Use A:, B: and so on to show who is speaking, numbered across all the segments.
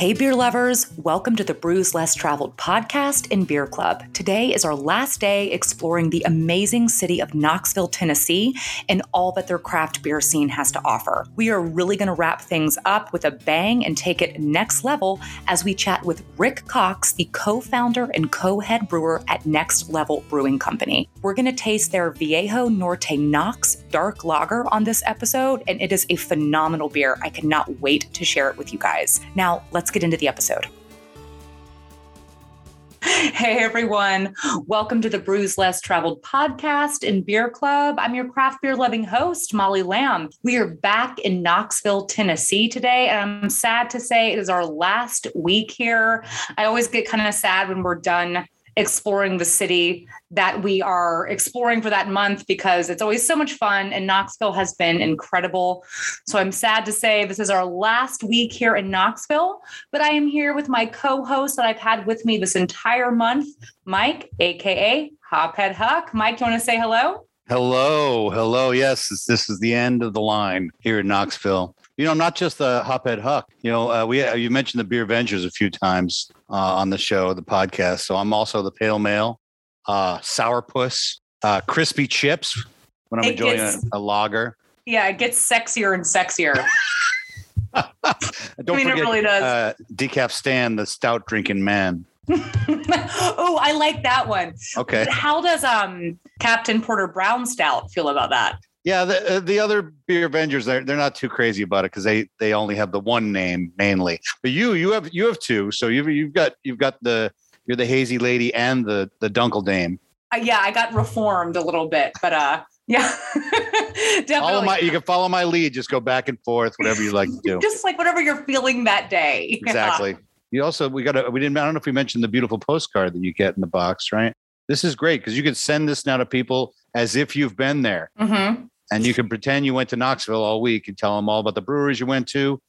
A: Hey, beer lovers, welcome to the Brews Less Traveled podcast and beer club. Today is our last day exploring the amazing city of Knoxville, Tennessee, and all that their craft beer scene has to offer. We are really going to wrap things up with a bang and take it next level as we chat with Rick Cox, the co founder and co head brewer at Next Level Brewing Company. We're going to taste their Viejo Norte Knox dark lager on this episode, and it is a phenomenal beer. I cannot wait to share it with you guys. Now, let's get into the episode. Hey everyone, welcome to the Brews Less Traveled podcast and beer club. I'm your craft beer loving host, Molly Lamb. We are back in Knoxville, Tennessee today, and I'm sad to say it is our last week here. I always get kind of sad when we're done exploring the city that we are exploring for that month because it's always so much fun and Knoxville has been incredible. So I'm sad to say this is our last week here in Knoxville, but I am here with my co-host that I've had with me this entire month, Mike, aka Hophead Huck. Mike, do you want to say hello?
B: Hello, hello. Yes, this is the end of the line here in Knoxville. You know, not just the Hophead Huck. You know, uh, we uh, you mentioned the Beer Vengers a few times uh, on the show, the podcast. So I'm also the Pale Male, uh, Sourpuss, uh, Crispy Chips when I'm it enjoying gets, a, a, lager.
A: Yeah, it gets sexier and sexier.
B: Don't I mean, forget, it really does. Uh, Decaf Stan, the stout drinking man.
A: oh, I like that one.
B: Okay.
A: How does um Captain Porter Brown Stout feel about that?
B: Yeah, the uh, the other beer Avengers they're they're not too crazy about it because they they only have the one name mainly. But you you have you have two, so you've you've got you've got the you're the hazy lady and the the Dunkel Dame.
A: Uh, yeah, I got reformed a little bit, but uh, yeah,
B: definitely. Follow my, you can follow my lead. Just go back and forth, whatever you like to do.
A: just like whatever you're feeling that day.
B: Exactly. Yeah. You also we got a we didn't I don't know if we mentioned the beautiful postcard that you get in the box, right? This is great because you can send this now to people as if you've been there. Mm-hmm. And you can pretend you went to Knoxville all week and tell them all about the breweries you went to.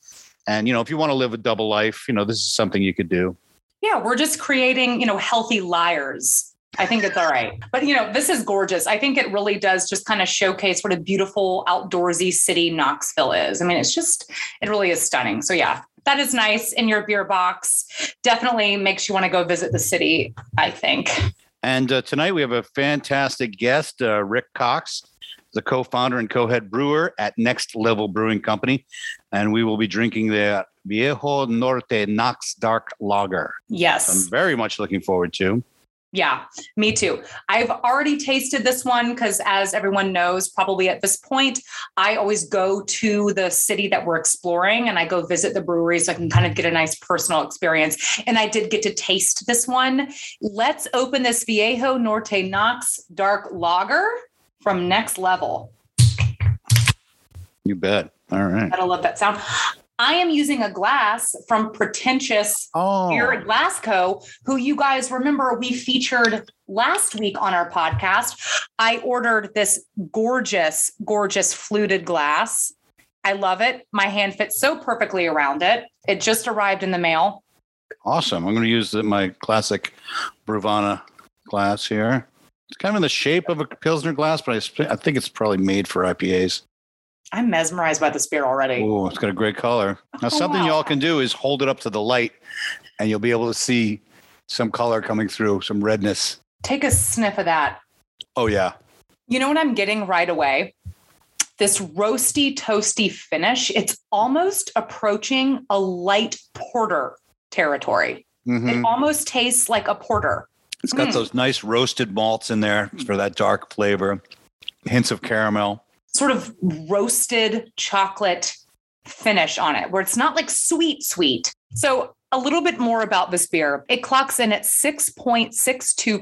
B: And, you know, if you want to live a double life, you know, this is something you could do.
A: Yeah, we're just creating, you know, healthy liars. I think it's all right. But, you know, this is gorgeous. I think it really does just kind of showcase what a beautiful outdoorsy city Knoxville is. I mean, it's just, it really is stunning. So, yeah, that is nice in your beer box. Definitely makes you want to go visit the city, I think.
B: And uh, tonight we have a fantastic guest, uh, Rick Cox the co-founder and co-head brewer at Next Level Brewing Company, and we will be drinking the Viejo Norte Knox Dark Lager.
A: Yes,
B: I'm very much looking forward to.
A: Yeah, me too. I've already tasted this one because, as everyone knows, probably at this point, I always go to the city that we're exploring and I go visit the brewery so I can kind of get a nice personal experience. And I did get to taste this one. Let's open this Viejo Norte Knox Dark Lager from Next Level.
B: You bet. All right.
A: I love that sound. I am using a glass from Pretentious oh. Glass Co., who you guys remember we featured last week on our podcast. I ordered this gorgeous, gorgeous fluted glass. I love it. My hand fits so perfectly around it. It just arrived in the mail.
B: Awesome. I'm going to use my classic Bruvana glass here. It's kind of in the shape of a Pilsner glass, but I, I think it's probably made for IPAs.
A: I'm mesmerized by this beer already.
B: Oh, it's got a great color. Now, oh, something wow. y'all can do is hold it up to the light, and you'll be able to see some color coming through, some redness.
A: Take a sniff of that.
B: Oh yeah.
A: You know what I'm getting right away? This roasty, toasty finish. It's almost approaching a light porter territory. Mm-hmm. It almost tastes like a porter.
B: It's got mm. those nice roasted malts in there for that dark flavor, hints of caramel.
A: Sort of roasted chocolate finish on it, where it's not like sweet, sweet. So a little bit more about this beer. It clocks in at 6.62%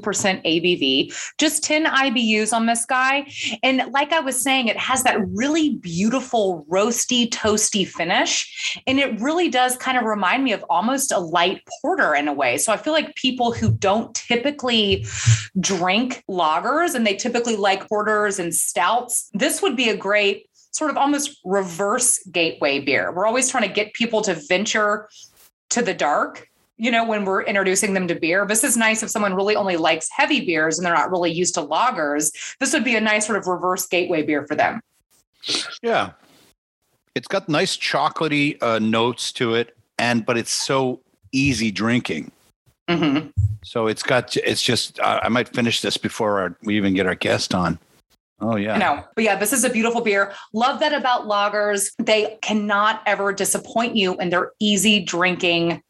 A: ABV, just 10 IBUs on this guy. And like I was saying, it has that really beautiful roasty, toasty finish. And it really does kind of remind me of almost a light porter in a way. So I feel like people who don't typically drink lagers and they typically like porters and stouts, this would be a great sort of almost reverse gateway beer. We're always trying to get people to venture to the dark you know, when we're introducing them to beer. This is nice if someone really only likes heavy beers and they're not really used to lagers. This would be a nice sort of reverse gateway beer for them.
B: Yeah. It's got nice chocolatey uh, notes to it. and but it's so easy drinking.
A: Mm-hmm.
B: So it's got it's just I, I might finish this before our, we even get our guest on. Oh yeah.
A: No, but yeah, this is a beautiful beer. Love that about lagers. They cannot ever disappoint you in their easy drinking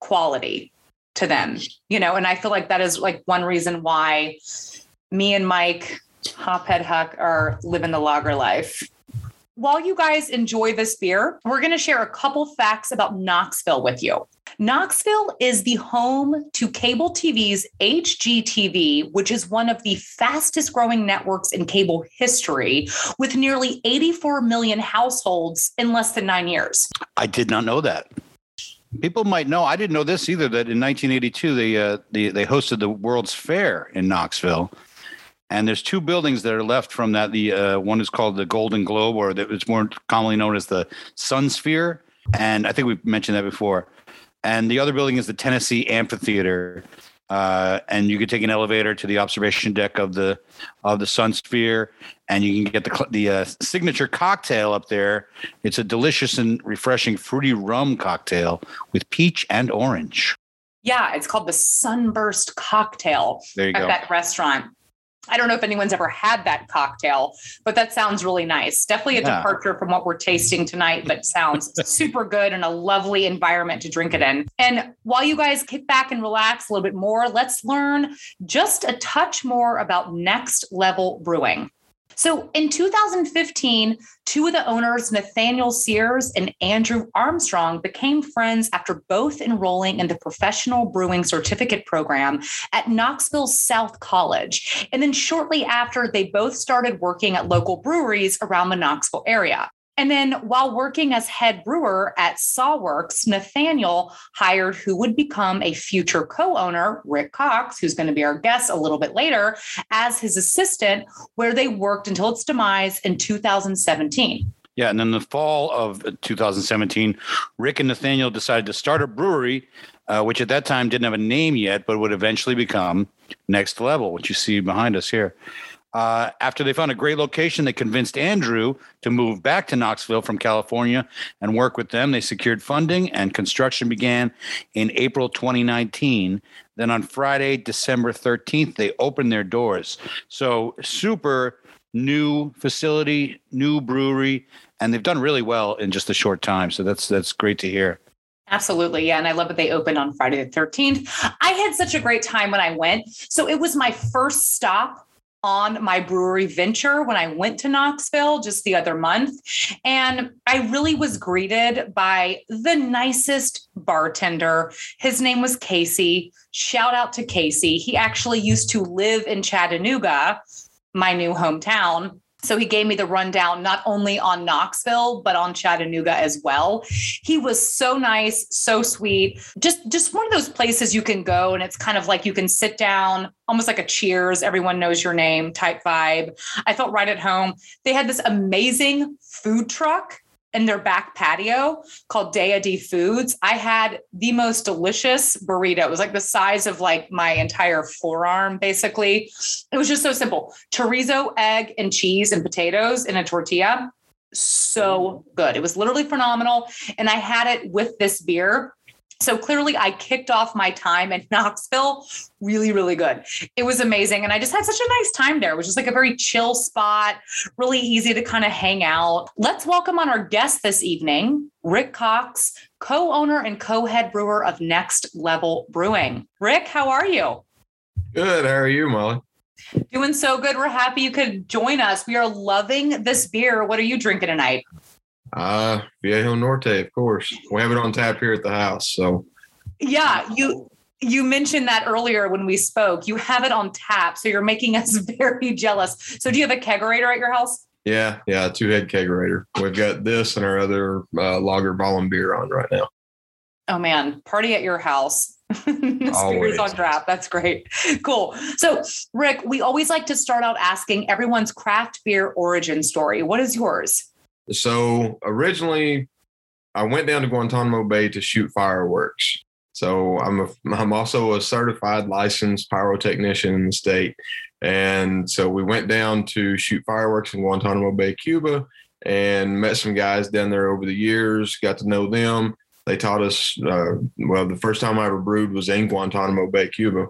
A: quality to them. You know, and I feel like that is like one reason why me and Mike Hophead Huck are living the lager life. While you guys enjoy this beer, we're going to share a couple facts about Knoxville with you. Knoxville is the home to cable TV's HGTV, which is one of the fastest growing networks in cable history, with nearly 84 million households in less than nine years.
B: I did not know that. People might know. I didn't know this either. That in 1982 they uh, they, they hosted the World's Fair in Knoxville, and there's two buildings that are left from that. The uh, one is called the Golden Globe, or it's more commonly known as the Sun Sphere. And I think we mentioned that before. And the other building is the Tennessee Amphitheater. Uh, and you can take an elevator to the observation deck of the of the Sun Sphere, and you can get the the uh, signature cocktail up there. It's a delicious and refreshing fruity rum cocktail with peach and orange.
A: Yeah, it's called the Sunburst Cocktail
B: There you
A: at
B: go.
A: that restaurant. I don't know if anyone's ever had that cocktail, but that sounds really nice. Definitely a
B: Yeah.
A: departure from what we're tasting tonight, but sounds super good and a lovely environment to drink it in. And while you guys kick back and relax a little bit more, let's learn just a touch more about next level brewing. So in 2015, two of the owners, Nathaniel Sears and Andrew Armstrong, became friends after both enrolling in the professional brewing certificate program at Knoxville South College. And then shortly after, they both started working at local breweries around the Knoxville area. And then while working as head brewer at Sawworks, Nathaniel hired who would become a future co owner, Rick Cox, who's going to be our guest a little bit later, as his assistant, where they worked until its demise in 2017.
B: Yeah, and then the fall of 2017, Rick and Nathaniel decided to start a brewery, uh, which at that time didn't have a name yet, but would eventually become Next Level, which you see behind us here. Uh, after they found a great location, they convinced Andrew to move back to Knoxville from California and work with them. They secured funding, and construction began in April 2019. Then on Friday, December 13th, they opened their doors. So, super new facility, new brewery, and they've done really well in just a short time. So that's that's great to hear.
A: Absolutely. Yeah. And I love that they opened on Friday the 13th. I had such a great time when I went. So it was my first stop on my brewery venture when I went to Knoxville just the other month. And I really was greeted by the nicest bartender. His name was Casey. Shout out to Casey. He actually used to live in Chattanooga, my new hometown. So he gave me the rundown not only on Knoxville but on Chattanooga as well. He was so nice, so sweet. Just just one of those places you can go and it's kind of like you can sit down, almost like a cheers, everyone knows your name type vibe. I felt right at home. They had this amazing food truck in their back patio called Deity Foods. I had the most delicious burrito. It was like the size of like my entire forearm, basically. It was just so simple. Chorizo, egg, and cheese and potatoes in a tortilla. So good. It was literally phenomenal. And I had it with this beer. So clearly, I kicked off my time in Knoxville really, really good. It was amazing. And I just had such a nice time there. It was just like a very chill spot, really easy to kind of hang out. Let's welcome on our guest this evening, Rick Cox, co owner and co head brewer of Next Level Brewing. Rick, how are you?
C: Good. How are you, Molly?
A: Doing so good. We're happy you could join us. We are loving this beer. What are you drinking tonight?
C: Uh, Viejo Norte, of course. We have it on tap here at the house. So,
A: Yeah, you you mentioned that earlier when we spoke. You have it on tap, so you're making us very jealous. So do you have a kegerator at your house?
C: yeah, yeah, two head kegerator. We've got this and our other uh, lager Ballen beer on right now.
A: Oh man, party at your house. Speakers
C: Always.
A: on draft. That's great. Cool. So, Rick, we always like to start out asking everyone's craft beer origin story. What is yours?
C: So, originally, I went down to Guantanamo Bay to shoot fireworks. So, I'm a, I'm also a certified licensed pyrotechnician in the state. And so we went down to shoot fireworks in Guantanamo Bay, Cuba, and met some guys down there over the years, got to know them. they taught us. Uh, well, the first time I ever brewed was in Guantanamo Bay, Cuba,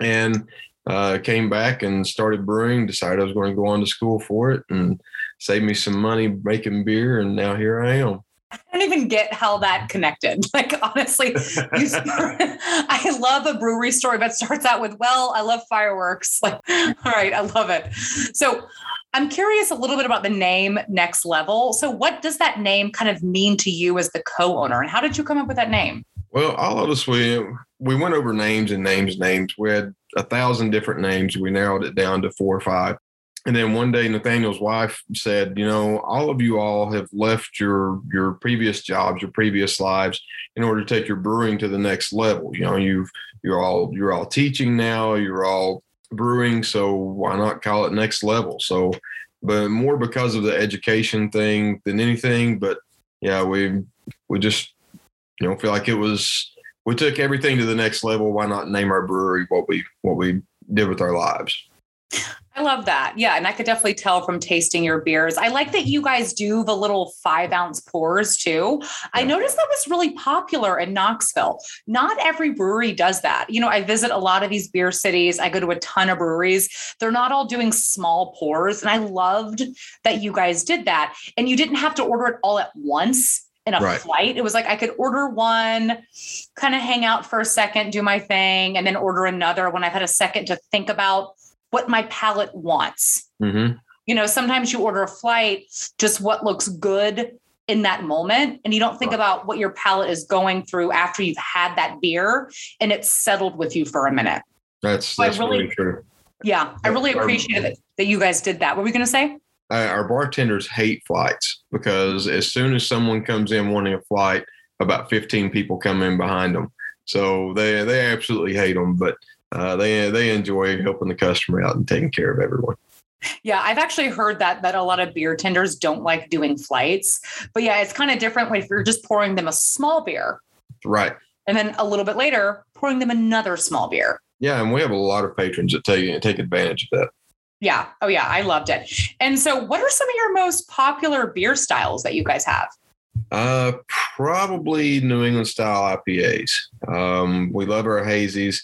C: and uh, came back and started brewing. Decided I was going to go on to school for it and save me some money making beer, and now here I am.
A: I don't even get how that connected. Like honestly, I love a brewery story, but starts out with, "Well, I love fireworks." Like, all right, I love it. So, I'm curious a little bit about the name Next Level. So, what does that name kind of mean to you as the co-owner, and how did you come up with that name?
C: Well, all of us we we went over names and names, names. We had a thousand different names. We narrowed it down to four or five. And then one day, Nathaniel's wife said, "You know, all of you all have left your your previous jobs, your previous lives, in order to take your brewing to the next level. You know, you've you're all you're all teaching now. You're all brewing. So why not call it next level? So, but more because of the education thing than anything. But yeah, we we just you know feel like it was we took everything to the next level. Why not name our brewery what we what we did with our lives?
A: I love that. Yeah. And I could definitely tell from tasting your beers. I like that you guys do the little five ounce pours too. Yeah. I noticed that was really popular in Knoxville. Not every brewery does that. You know, I visit a lot of these beer cities, I go to a ton of breweries. They're not all doing small pours. And I loved that you guys did that. And you didn't have to order it all at once in a right. flight. It was like I could order one, kind of hang out for a second, do my thing, and then order another when I've had a second to think about what my palate wants. Mm-hmm. You know, sometimes you order a flight, just what looks good in that moment. And you don't think right. about what your palate is going through after you've had that beer and it's settled with you for a minute.
C: That's, that's really, really, true.
A: Yeah. I really appreciate it that you guys did that. What were we going to say?
C: Uh, our bartenders hate flights because as soon as someone comes in wanting a flight, about 15 people come in behind them. So they, they absolutely hate them. But uh, they they enjoy helping the customer out and taking care of everyone.
A: Yeah, I've actually heard that that a lot of beer tenders don't like doing flights, but yeah, it's kind of different if you're just pouring them a small beer,
C: right?
A: And then a little bit later, pouring them another small beer.
C: Yeah, and we have a lot of patrons that take take advantage of that.
A: Yeah. Oh yeah, I loved it. And so, what are some of your most popular beer styles that you guys have?
C: Uh, probably New England style IPAs. Um, we love our hazies.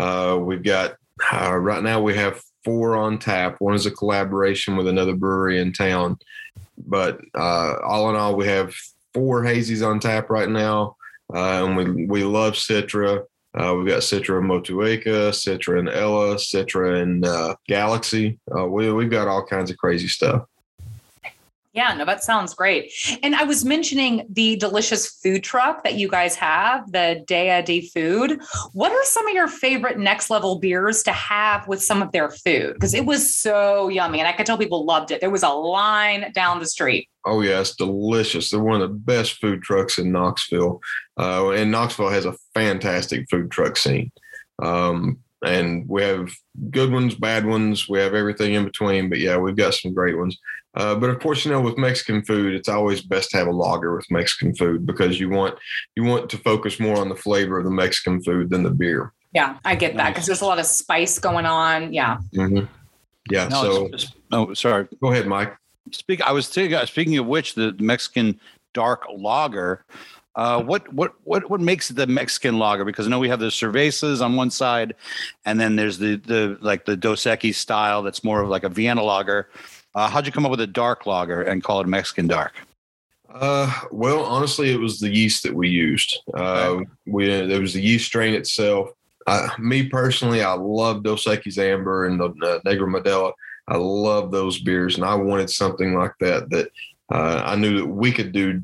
C: Uh, we've got uh, right now we have four on tap. One is a collaboration with another brewery in town, but uh, all in all, we have four hazies on tap right now, uh, and we we love Citra. Uh, we've got Citra Motueka, Citra and Ella, Citra and uh, Galaxy. we we've got all kinds of crazy stuff.
A: Yeah, no, that sounds great. And I was mentioning the delicious food truck that you guys have, the Dea de Food. What are some of your favorite next level beers to have with some of their food? Because it was so yummy. And I could tell people loved it. There was a line down the street.
C: Oh, yeah, it's delicious. They're one of the best food trucks in Knoxville. Uh, and Knoxville has a fantastic food truck scene. Um, and we have good ones, bad ones. We have everything in between. But yeah, we've got some great ones. Uh, but of course, you know, with Mexican food, it's always best to have a lager with Mexican food because you want you want to focus more on the flavor of the Mexican food than the beer.
A: Yeah, I get that because there's a lot of spice going on. Yeah.
C: Mm-hmm. Yeah. No, so,
B: it's, oh, sorry.
C: Go ahead, Mike.
B: Speak. I was thinking, speaking of which, the Mexican dark lager. Uh, what what what what makes the Mexican lager? Because I know we have the cervezas on one side, and then there's the the like the Dos Equis style that's more of like a Vienna lager. Uh, how'd you come up with a dark lager and call it Mexican dark?
C: Uh, well, honestly, it was the yeast that we used. Uh, okay. we there was the yeast strain itself. me personally, I love Dos Equis Amber and the uh, Negra Modelo. I love those beers, and I wanted something like that that uh, I knew that we could do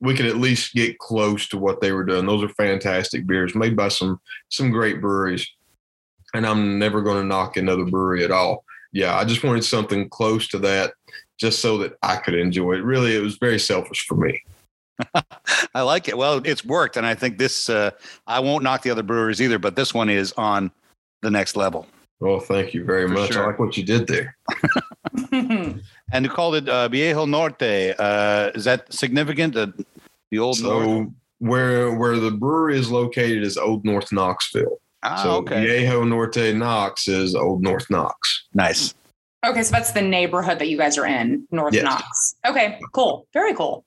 C: we could at least get close to what they were doing. Those are fantastic beers made by some some great breweries, and I'm never going to knock another brewery at all. Yeah, I just wanted something close to that, just so that I could enjoy it. Really, it was very selfish for me.
B: I like it. Well, it's worked, and I think this. Uh, I won't knock the other breweries either, but this one is on the next level.
C: Well, thank you very for much. Sure. I like what you did there.
B: and you called it uh, Viejo Norte. Uh, is that significant? The, the old
C: so
B: North?
C: where where the brewery is located is Old North Knoxville.
B: Ah,
C: so
B: okay.
C: Viejo Norte Knox is Old North Knox.
B: Nice.
A: Okay, so that's the neighborhood that you guys are in, North yes. Knox. Okay, cool. Very cool.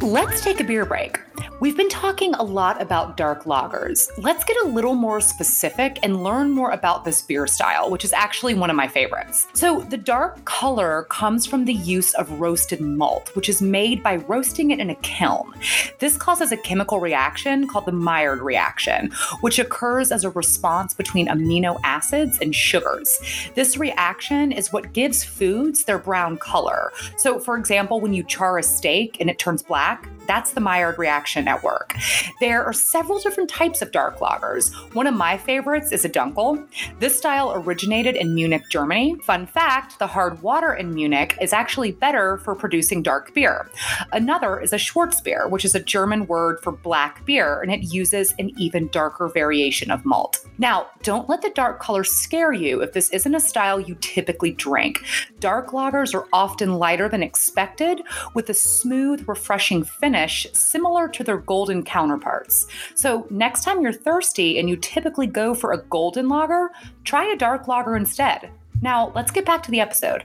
A: Let's take a beer break. We've been talking a lot about dark lagers. Let's get a little more specific and learn more about this beer style, which is actually one of my favorites. So, the dark color comes from the use of roasted malt, which is made by roasting it in a kiln. This causes a chemical reaction called the Maillard reaction, which occurs as a response between amino acids and sugars. This reaction is what gives foods their brown color. So, for example, when you char a steak and it turns black, that's the Maillard reaction at work. There are several different types of dark lagers. One of my favorites is a Dunkel. This style originated in Munich, Germany. Fun fact the hard water in Munich is actually better for producing dark beer. Another is a Schwarzbier, which is a German word for black beer, and it uses an even darker variation of malt. Now, don't let the dark color scare you if this isn't a style you typically drink. Dark lagers are often lighter than expected, with a smooth, refreshing finish finish similar to their golden counterparts. So, next time you're thirsty and you typically go for a golden lager, try a dark lager instead. Now, let's get back to the episode.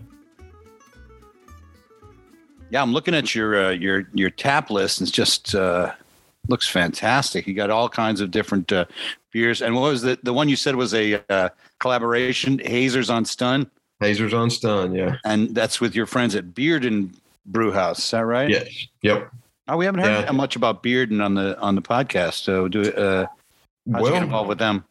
B: Yeah, I'm looking at your uh, your your tap list and it's just uh, looks fantastic. You got all kinds of different uh, beers. And what was the the one you said was a uh, collaboration? Hazers on Stun.
C: Hazers on Stun, yeah.
B: And that's with your friends at Bearden Brewhouse. Is that right?
C: Yes. Yep.
B: Oh, we haven't heard yeah. much about Bearden on the on the podcast. So do uh, how'd well, you get involved with them?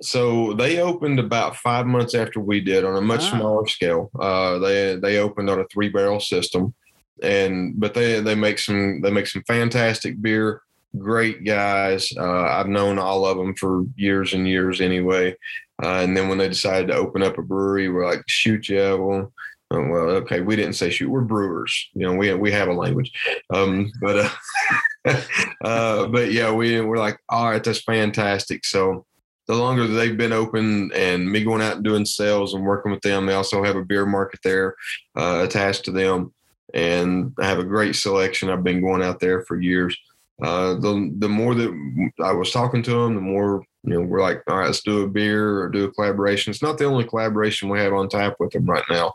C: So they opened about five months after we did on a much ah. smaller scale. Uh, they they opened on a three barrel system, and but they they make some they make some fantastic beer. Great guys. Uh, I've known all of them for years and years anyway. Uh, and then when they decided to open up a brewery, we're like, shoot, yeah, well, Oh, well, okay, we didn't say shoot. We're brewers. You know, we we have a language, um, but uh, uh, but yeah, we we're like, all right, that's fantastic. So the longer they've been open, and me going out and doing sales and working with them, they also have a beer market there uh, attached to them, and I have a great selection. I've been going out there for years. Uh, the the more that I was talking to them, the more you know we're like, all right, let's do a beer or do a collaboration. It's not the only collaboration we have on tap with them right now.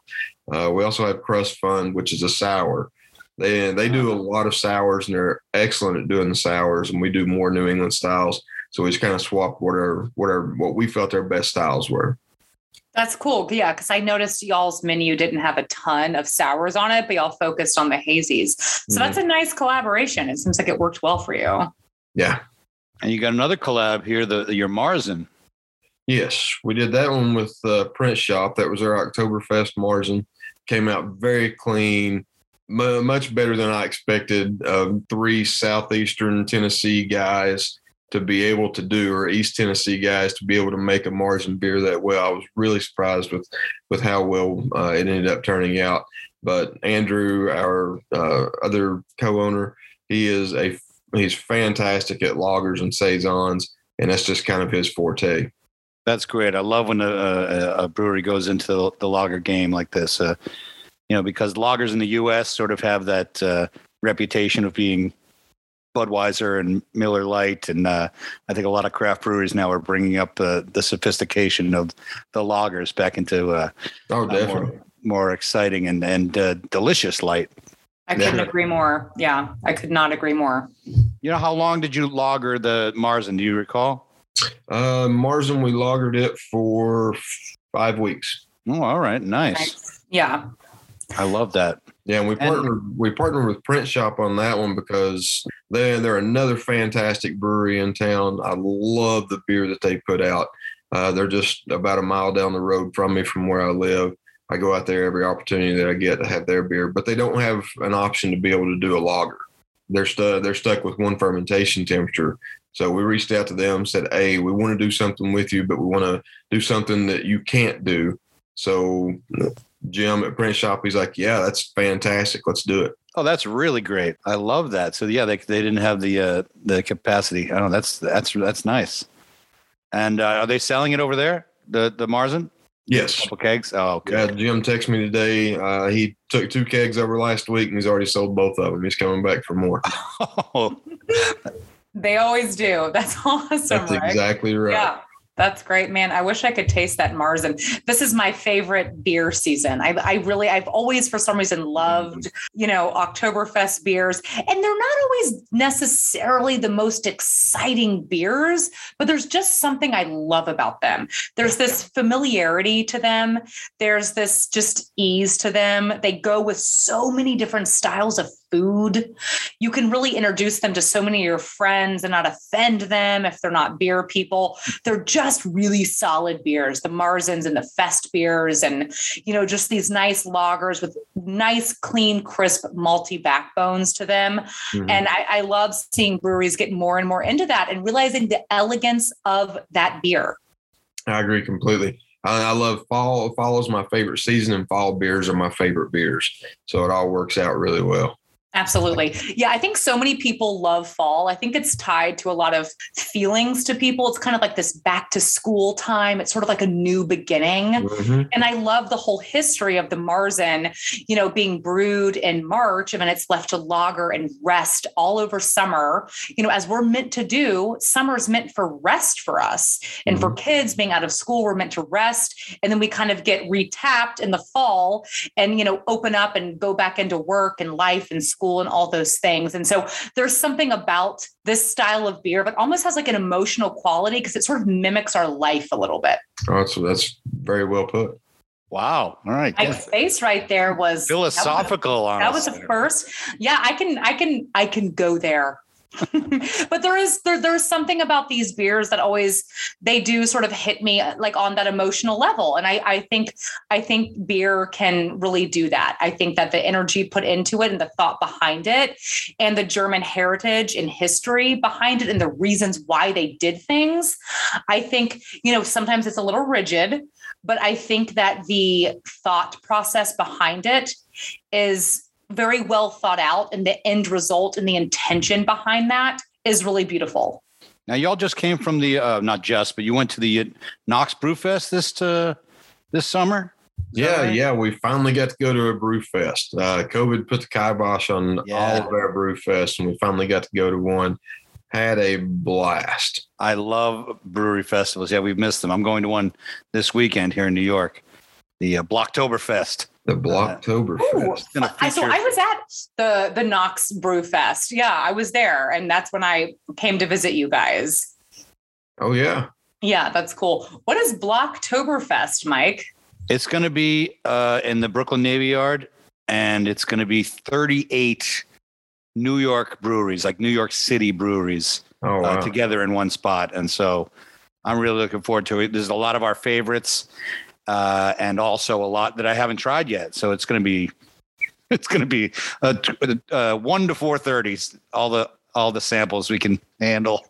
C: Uh, we also have Crust Fund, which is a sour. They they do a lot of sours and they're excellent at doing the sours, and we do more New England styles. So we just kind of swapped whatever whatever what we felt our best styles were.
A: That's cool. Yeah, because I noticed y'all's menu didn't have a ton of sours on it, but y'all focused on the hazies. So mm-hmm. that's a nice collaboration. It seems like it worked well for you.
C: Yeah.
B: And you got another collab here, the, the your Marzen.
C: Yes, we did that one with uh, Print Shop. That was our Oktoberfest Marzen. Came out very clean, m- much better than I expected. Um, three southeastern Tennessee guys to be able to do, or East Tennessee guys to be able to make a Marzen beer that well. I was really surprised with with how well uh, it ended up turning out. But Andrew, our uh, other co-owner, he is a he's fantastic at lagers and saisons, and that's just kind of his forte.
B: That's great. I love when a, a, a brewery goes into the, the, lager game like this. Uh, you know, because lagers in the U.S. sort of have that uh, reputation of being Budweiser and Miller Lite, and uh, I think a lot of craft breweries now are bringing up the the sophistication of the lagers back into uh,
C: oh, definitely
B: more, more, exciting and and uh, delicious light.
A: I couldn't yeah. agree more. Yeah, I could not agree more.
B: You know, how long did you lager the Marzen? Do you recall?
C: Uh, Marzen, we lagered it for five weeks.
B: Oh, all right, nice. nice.
A: Yeah,
B: I love that.
C: Yeah, and we partnered and, we partnered with Print Shop on that one because they they're another fantastic brewery in town. I love the beer that they put out. Uh, they're just about a mile down the road from me from where I live. I go out there every opportunity that I get to have their beer, but they don't have an option to be able to do a lager. They're stuck. They're stuck with one fermentation temperature. So we reached out to them, said, "Hey, we want to do something with you, but we want to do something that you can't do." So Jim at Print Shop, he's like, "Yeah, that's fantastic. Let's do it."
B: Oh, that's really great. I love that. So yeah, they they didn't have the uh, the capacity. I don't know. That's that's that's nice. And uh, are they selling it over there? The the Marzen?
C: Yes.
B: A couple kegs. Oh, okay.
C: Yeah, Jim texted me today. Uh, he took two kegs over last week, and he's already sold both of them. He's coming back for more.
A: they always do. That's awesome.
C: That's
A: right?
C: exactly right.
A: Yeah. That's great, man. I wish I could taste that Mars. And This is my favorite beer season. I, I really, I've always, for some reason, loved, you know, Oktoberfest beers. And they're not always necessarily the most exciting beers, but there's just something I love about them. There's this familiarity to them, there's this just ease to them. They go with so many different styles of food. You can really introduce them to so many of your friends and not offend them if they're not beer people. They're just really solid beers, the Marzens and the Fest beers, and you know, just these nice lagers with nice, clean, crisp, malty backbones to them. Mm-hmm. And I, I love seeing breweries get more and more into that and realizing the elegance of that beer.
C: I agree completely. I, love fall. Fall is my favorite season, and fall beers are my favorite beers. So it all works out really well.
A: Absolutely. Yeah, I think so many people love fall. I think it's tied to a lot of feelings to people. It's kind of like this back to school time. It's sort of like a new beginning. Mm-hmm. And I love the whole history of the Marzen, you know, being brewed in March and then it's left to lager and rest all over summer. You know, as we're meant to do, summer's meant for rest for us. And mm-hmm. for kids being out of school, we're meant to rest. And then we kind of get retapped in the fall and, you know, open up and go back into work and life and school school and all those things. And so there's something about this style of beer, but almost has like an emotional quality because it sort of mimics our life a little bit.
C: Oh, so that's very well put.
B: Wow. All right.
A: My face right there was
B: philosophical.
A: That was, that was the first. Yeah, I can, I can, I can go there but there is there, there's something about these beers that always they do sort of hit me uh, like on that emotional level. And I, I think i think beer can really do that. I think that the energy put into it and the thought behind it and the german heritage and history behind it and the reasons why they did things i think you know sometimes it's a little rigid but i think that the thought process behind it is very well thought out and the end result and the intention behind that is really beautiful.
B: Now y'all just came from the uh, not just, but you went to the uh, Knox Brew Fest this to this summer.
C: Yeah, right? yeah, we finally got to go to a brew fest. Uh, COVID put the kibosh on yeah. all of our brew fests, and we finally got to go to one. Had a blast.
B: I love brewery festivals. Yeah, we've missed them. I'm going to one this weekend here in New York, the uh, Blocktoberfest.
C: The Blocktober uh, Fest.
A: I, so I was at the the Knox Brew Fest. Yeah, I was there, and that's when I came to visit you guys.
C: Oh yeah.
A: Yeah, that's cool. What is Blocktoberfest, Mike?
B: It's going to be uh, in the Brooklyn Navy Yard, and it's going to be 38 New York breweries, like New York City breweries, oh, uh, wow. uh, together in one spot. And so I'm really looking forward to it. There's a lot of our favorites uh, and also a lot that I haven't tried yet. So it's going to be it's going to be a, a, a one to four thirties. All the all the samples we can handle.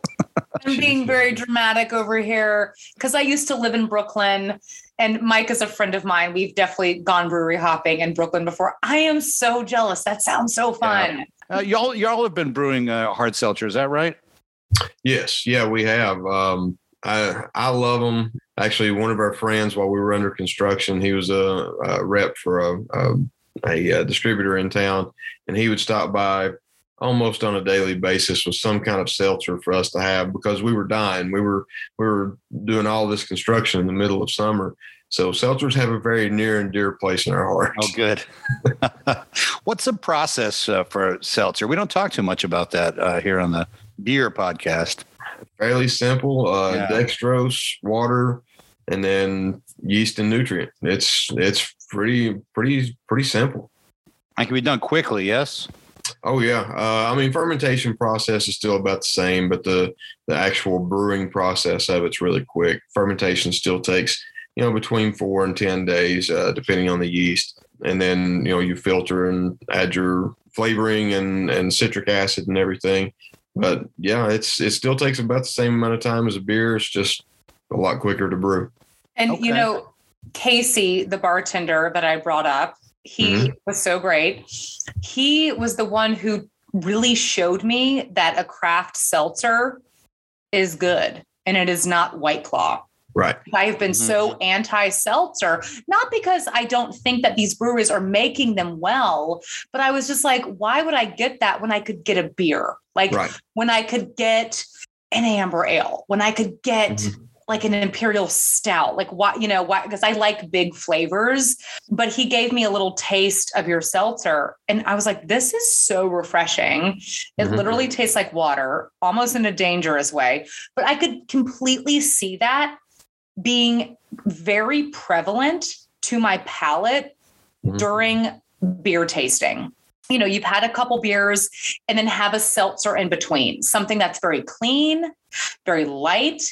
A: I'm being very dramatic over here because I used to live in Brooklyn and Mike is a friend of mine. We've definitely gone brewery hopping in Brooklyn before. I am so jealous. That sounds so fun.
B: Yeah. Uh, y'all, y'all have been brewing uh, hard seltzer. Is that right?
C: Yes. Yeah, we have. Um, I I love them. Actually, one of our friends, while we were under construction, he was a, a rep for a, a, a distributor in town, and he would stop by almost on a daily basis with some kind of seltzer for us to have because we were dying. We were we were doing all this construction in the middle of summer. So seltzers have a very near and dear place in our hearts.
B: Oh, good. What's the process uh, for seltzer? We don't talk too much about that uh, here on the beer podcast
C: fairly simple. Uh, yeah. Dextrose, water, and then yeast and nutrient. It's it's pretty pretty pretty simple.
B: And can be done quickly. Yes.
C: Oh yeah. Uh, I mean, fermentation process is still about the same, but the the actual brewing process of it's really quick. Fermentation still takes you know between four and ten days, uh, depending on the yeast. And then you know you filter and add your flavoring and and citric acid and everything but yeah, it's it still takes about the same amount of time as a beer. It's just a lot quicker to brew.
A: And okay. you know, Casey, the bartender that I brought up, he mm-hmm. was so great. He was the one who really showed me that a craft seltzer is good and it is not White Claw.
C: Right.
A: I have been mm-hmm. so anti seltzer, not because I don't think that these breweries are making them well, but I was just like, why would I get that when I could get a beer? Like right. when I could get an amber ale, when I could get mm-hmm. like an imperial stout. Like what, you know, why? Because I like big flavors, but he gave me a little taste of your seltzer. And I was like, this is so refreshing. It
C: Mhm.
A: literally tastes like water, almost in a dangerous way. But I could completely see that being very prevalent to my palate
C: Mhm.
A: during beer tasting. You know, you've had a couple beers and then have a seltzer in between, something that's very clean, very light.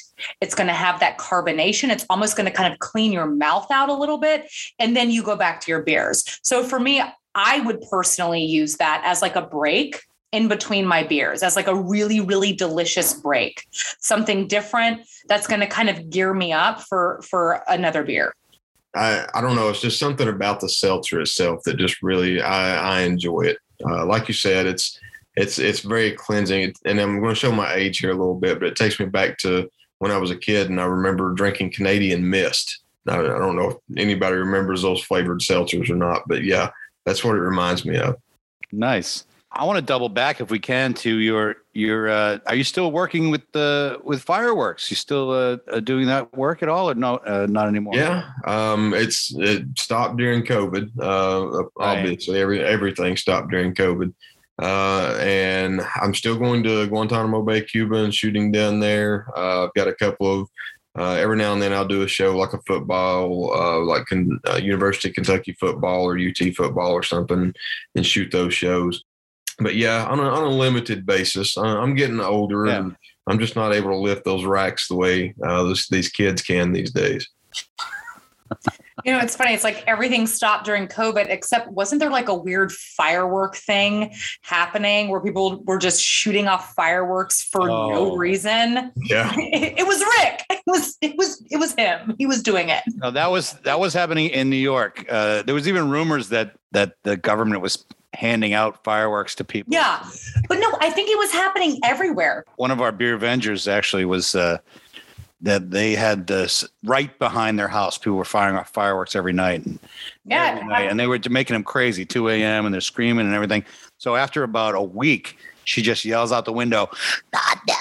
A: It's going to have that carbonation. It's almost going to kind of clean your mouth out a little bit. And then you go back to your beers. So for me, I would personally use that as like a break in between my beers, as like a really, really delicious break, something different that's going to kind of gear me up for for another beer.
C: I, I don't know. It's just something about the seltzer itself that just really I, I enjoy it. Uh, like you said, it's it's it's very cleansing. And I'm going to show my age here a little bit, but it takes me back to when I was a kid, and I remember drinking Canadian Mist. I, I don't know if anybody remembers those flavored seltzers or not, but yeah, that's what it reminds me of.
B: Nice. I want to double back if we can to your your. Uh, are you still working with the with fireworks? You still uh, uh, doing that work at all, or no? Uh, not anymore.
C: Yeah, um, it's it stopped during COVID. Uh,
B: Right.
C: obviously, every everything stopped during COVID. Uh, and I'm still going to Guantanamo Bay, Cuba, and shooting down there. Uh, I've got a couple of. Uh, every now and then, I'll do a show like a football, uh, like uh, University of Kentucky football or UT football or something, and shoot those shows. But yeah, on a, on a limited basis, I- I'm getting older,
B: Yeah.
C: and I'm just not able to lift those racks the way uh, this, these kids can these days.
A: You know, it's funny. It's like everything stopped during COVID, except wasn't there like a weird firework thing happening where people were just shooting off fireworks for
B: Oh.
A: no reason?
C: Yeah.
A: It, it was Rick. It was it was it was him. He was doing it.
B: No, that was that was happening in New York. Uh, there was even rumors that that the government was handing out fireworks to people.
A: Yeah. But no, I think it was happening everywhere.
B: One of our beer Avengers actually was uh, that they had this right behind their house. People were firing off fireworks every night. And
A: Yeah.
B: every night, and they were making them crazy 2 a.m. and they're screaming and everything. So after about a week, she just yells out the window,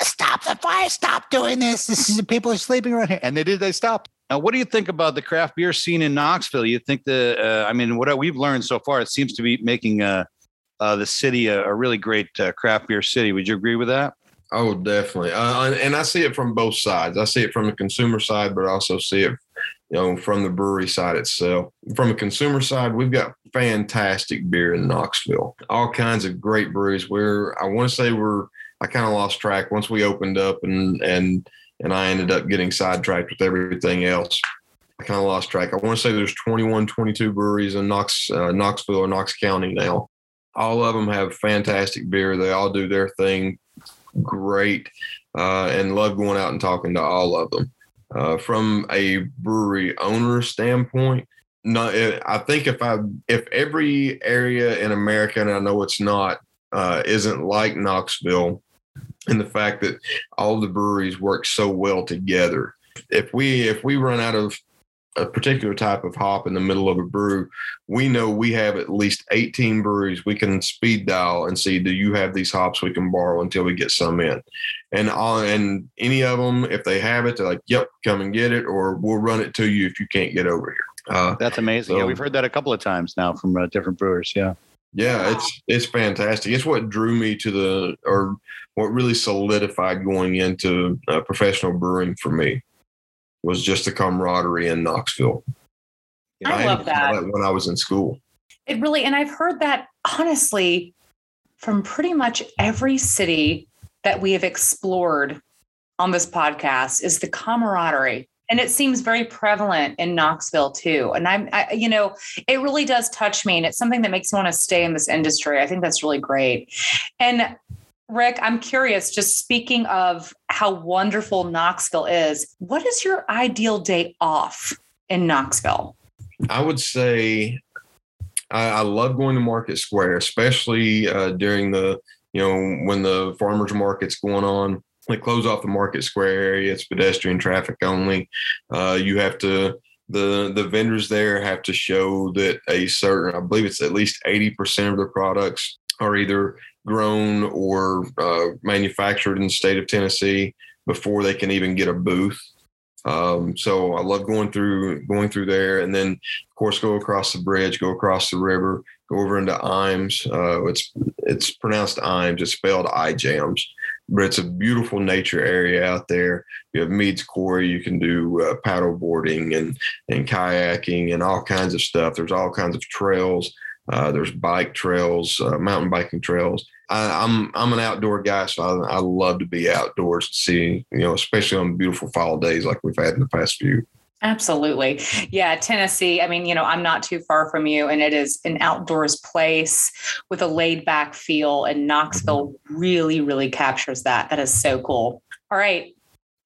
B: Stop the fire! Stop doing this! This is the people are sleeping around here." And they did. They stopped. Now, what do you think about the craft beer scene in Knoxville? You think the? Uh, I mean, what we've learned so far, it seems to be making uh, uh, the city a, a really great uh, craft beer city. Would you agree with that?
C: Oh, definitely. Uh, and- I see it from both sides. I see it from the consumer side, but I also see it, you know, from the brewery side itself. From a consumer side, we've got fantastic beer in Knoxville. All kinds of great breweries. We're, I want to say we're, I kind of lost track once we opened up and and and I ended up getting sidetracked with everything else. I kind of lost track. I want to say there's 21, 22 breweries in Knox, uh, Knoxville or Knox County now. All of them have fantastic beer. They all do their thing great uh, and love going out and talking to all of them. Uh, from a brewery owner standpoint, no, I think if I if every area in America, and I know it's not, uh, isn't like Knoxville, and the fact that all the breweries work so well together. If we if we run out of a particular type of hop in the middle of a brew, we know we have at least 18 breweries we can speed dial and see do you have these hops we can borrow until we get some in and all and any of them if they have it they're like yep come and get it or we'll run it to you if you can't get over here uh,
B: That's amazing. yeah, we've heard that a couple of times now from uh, different brewers. Yeah.
C: Yeah it's it's fantastic it's what drew me to the or what really solidified going into uh, professional brewing for me was just the camaraderie in knoxville
A: I
C: didn't
A: love
C: feel
A: that.
C: when i was in school
A: It really, and I've heard that honestly from pretty much every city that we have explored on this podcast is the camaraderie. And it seems very prevalent in Knoxville too. And I'm, I, you know, it really does touch me. And it's something that makes me want to stay in this industry. I think that's really great. And Rick, I'm curious, just speaking of how wonderful Knoxville is, what is your ideal day off in Knoxville?
C: I would say I, I love going to Market Square, especially uh, during the you know when the farmers market's going on. They close off the Market Square area. It's pedestrian traffic only. Uh, you have to the the vendors there have to show that a certain I believe it's at least eighty percent of their products are either grown or uh, manufactured in the state of Tennessee before they can even get a booth. Um, so I love going through going through there, and then of course go across the bridge, go across the river, go over into Imes. Uh, it's it's pronounced Imes. It's spelled I Jams, but it's a beautiful nature area out there. You have Meads Quarry. You can do uh, paddle boarding and and kayaking and all kinds of stuff. There's all kinds of trails. Uh, there's bike trails, uh, mountain biking trails. I, am I'm, I'm an outdoor guy, so I, I love to be outdoors and see, you know, especially on beautiful fall days like we've had in the past few.
A: Absolutely. Yeah, Tennessee. I mean, you know, I'm not too far from you, and it is an outdoors place with a laid back feel, and Knoxville mm-hmm. really, really captures that. That is so cool. All right.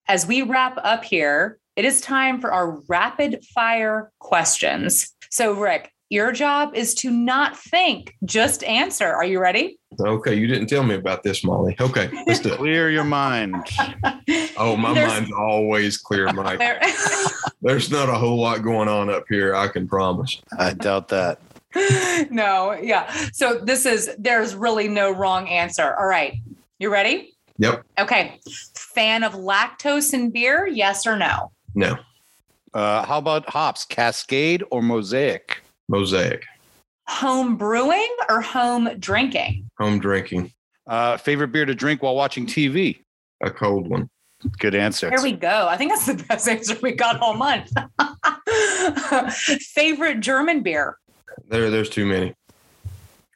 A: As we wrap up here, it is time for our rapid fire questions. So, Rick, your job is to not think, just answer. Are you ready?
C: Okay, you didn't tell me about this, Molly. Okay,
B: let's do it. Clear your mind.
C: Oh, my There's, mind's always clear, Mike. There's not a whole lot going on up here, I can promise.
B: I doubt that.
A: no, yeah. So this is there's really no wrong answer. All right. You ready?
C: Yep.
A: Okay. Fan of lactose in beer? Yes or no?
C: No.
B: Uh, how about hops, Cascade or Mosaic?
C: Mosaic.
A: Home brewing or home drinking?
C: Home drinking.
B: Uh, favorite beer to drink while watching TV?
C: A cold one.
B: Good answer.
A: There we go. I think that's the best answer we got all month. favorite German beer?
C: There, there's too many.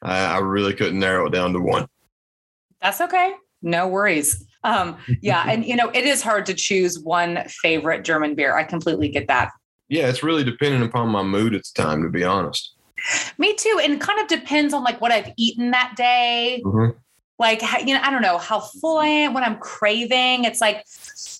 C: I, I really couldn't narrow it down to one.
A: That's okay. No worries. Um, yeah, and you know, it is hard to choose one favorite German beer. I completely get that.
C: Yeah, it's really dependent upon my mood at the time, to be honest.
A: Me too. And kind of depends on like what I've eaten that day. Mm-hmm. Like, you know, I don't know how full I am, when I'm craving. It's like,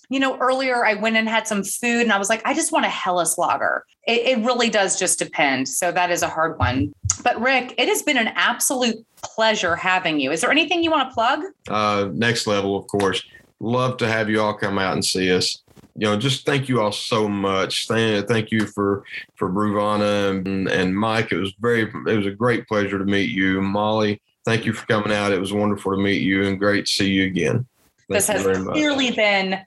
A: you know, earlier I went and had some food and I was like, I just want a Helles lager. It, it really does just depend. So that is a hard one. But Rick, it has been an absolute pleasure having you. Is there anything you want to plug?
C: Uh, next level, of course. Love to have you all come out and see us you know, just thank you all so much. Thank, thank you for for Bruvana and, and Mike. It was very, it was a great pleasure to meet you, Molly. Thank you for coming out. It was wonderful to meet you and great to see you again.
A: Thank this has clearly been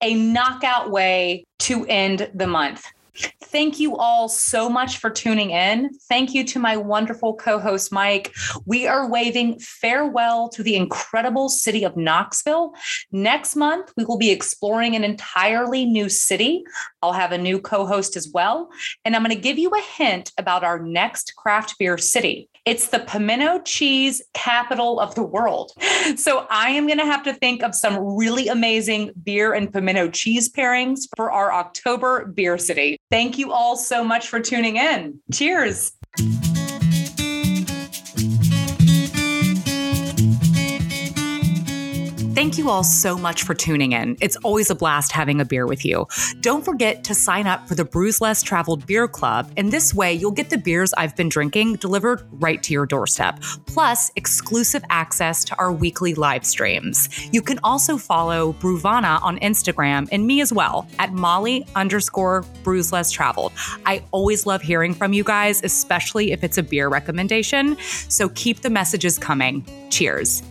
A: a knockout way to end the month. Thank you all so much for tuning in. Thank you to my wonderful co host, Mike. We are waving farewell to the incredible city of Knoxville. Next month, we will be exploring an entirely new city. I'll have a new co host as well. And I'm going to give you a hint about our next craft beer city. It's the pimento cheese capital of the world. So I am going to have to think of some really amazing beer and pimento cheese pairings for our October beer city. Thank you all so much for tuning in. Cheers. Thank you all so much for tuning in. It's always a blast having a beer with you. Don't forget to sign up for the Brews Less Traveled Beer Club, and this way you'll get the beers I've been drinking delivered right to your doorstep, plus exclusive access to our weekly live streams. You can also follow Bruvana on Instagram and me as well at Molly underscore Brews Less Traveled. I always love hearing from you guys, especially if it's a beer recommendation. So keep the messages coming. Cheers.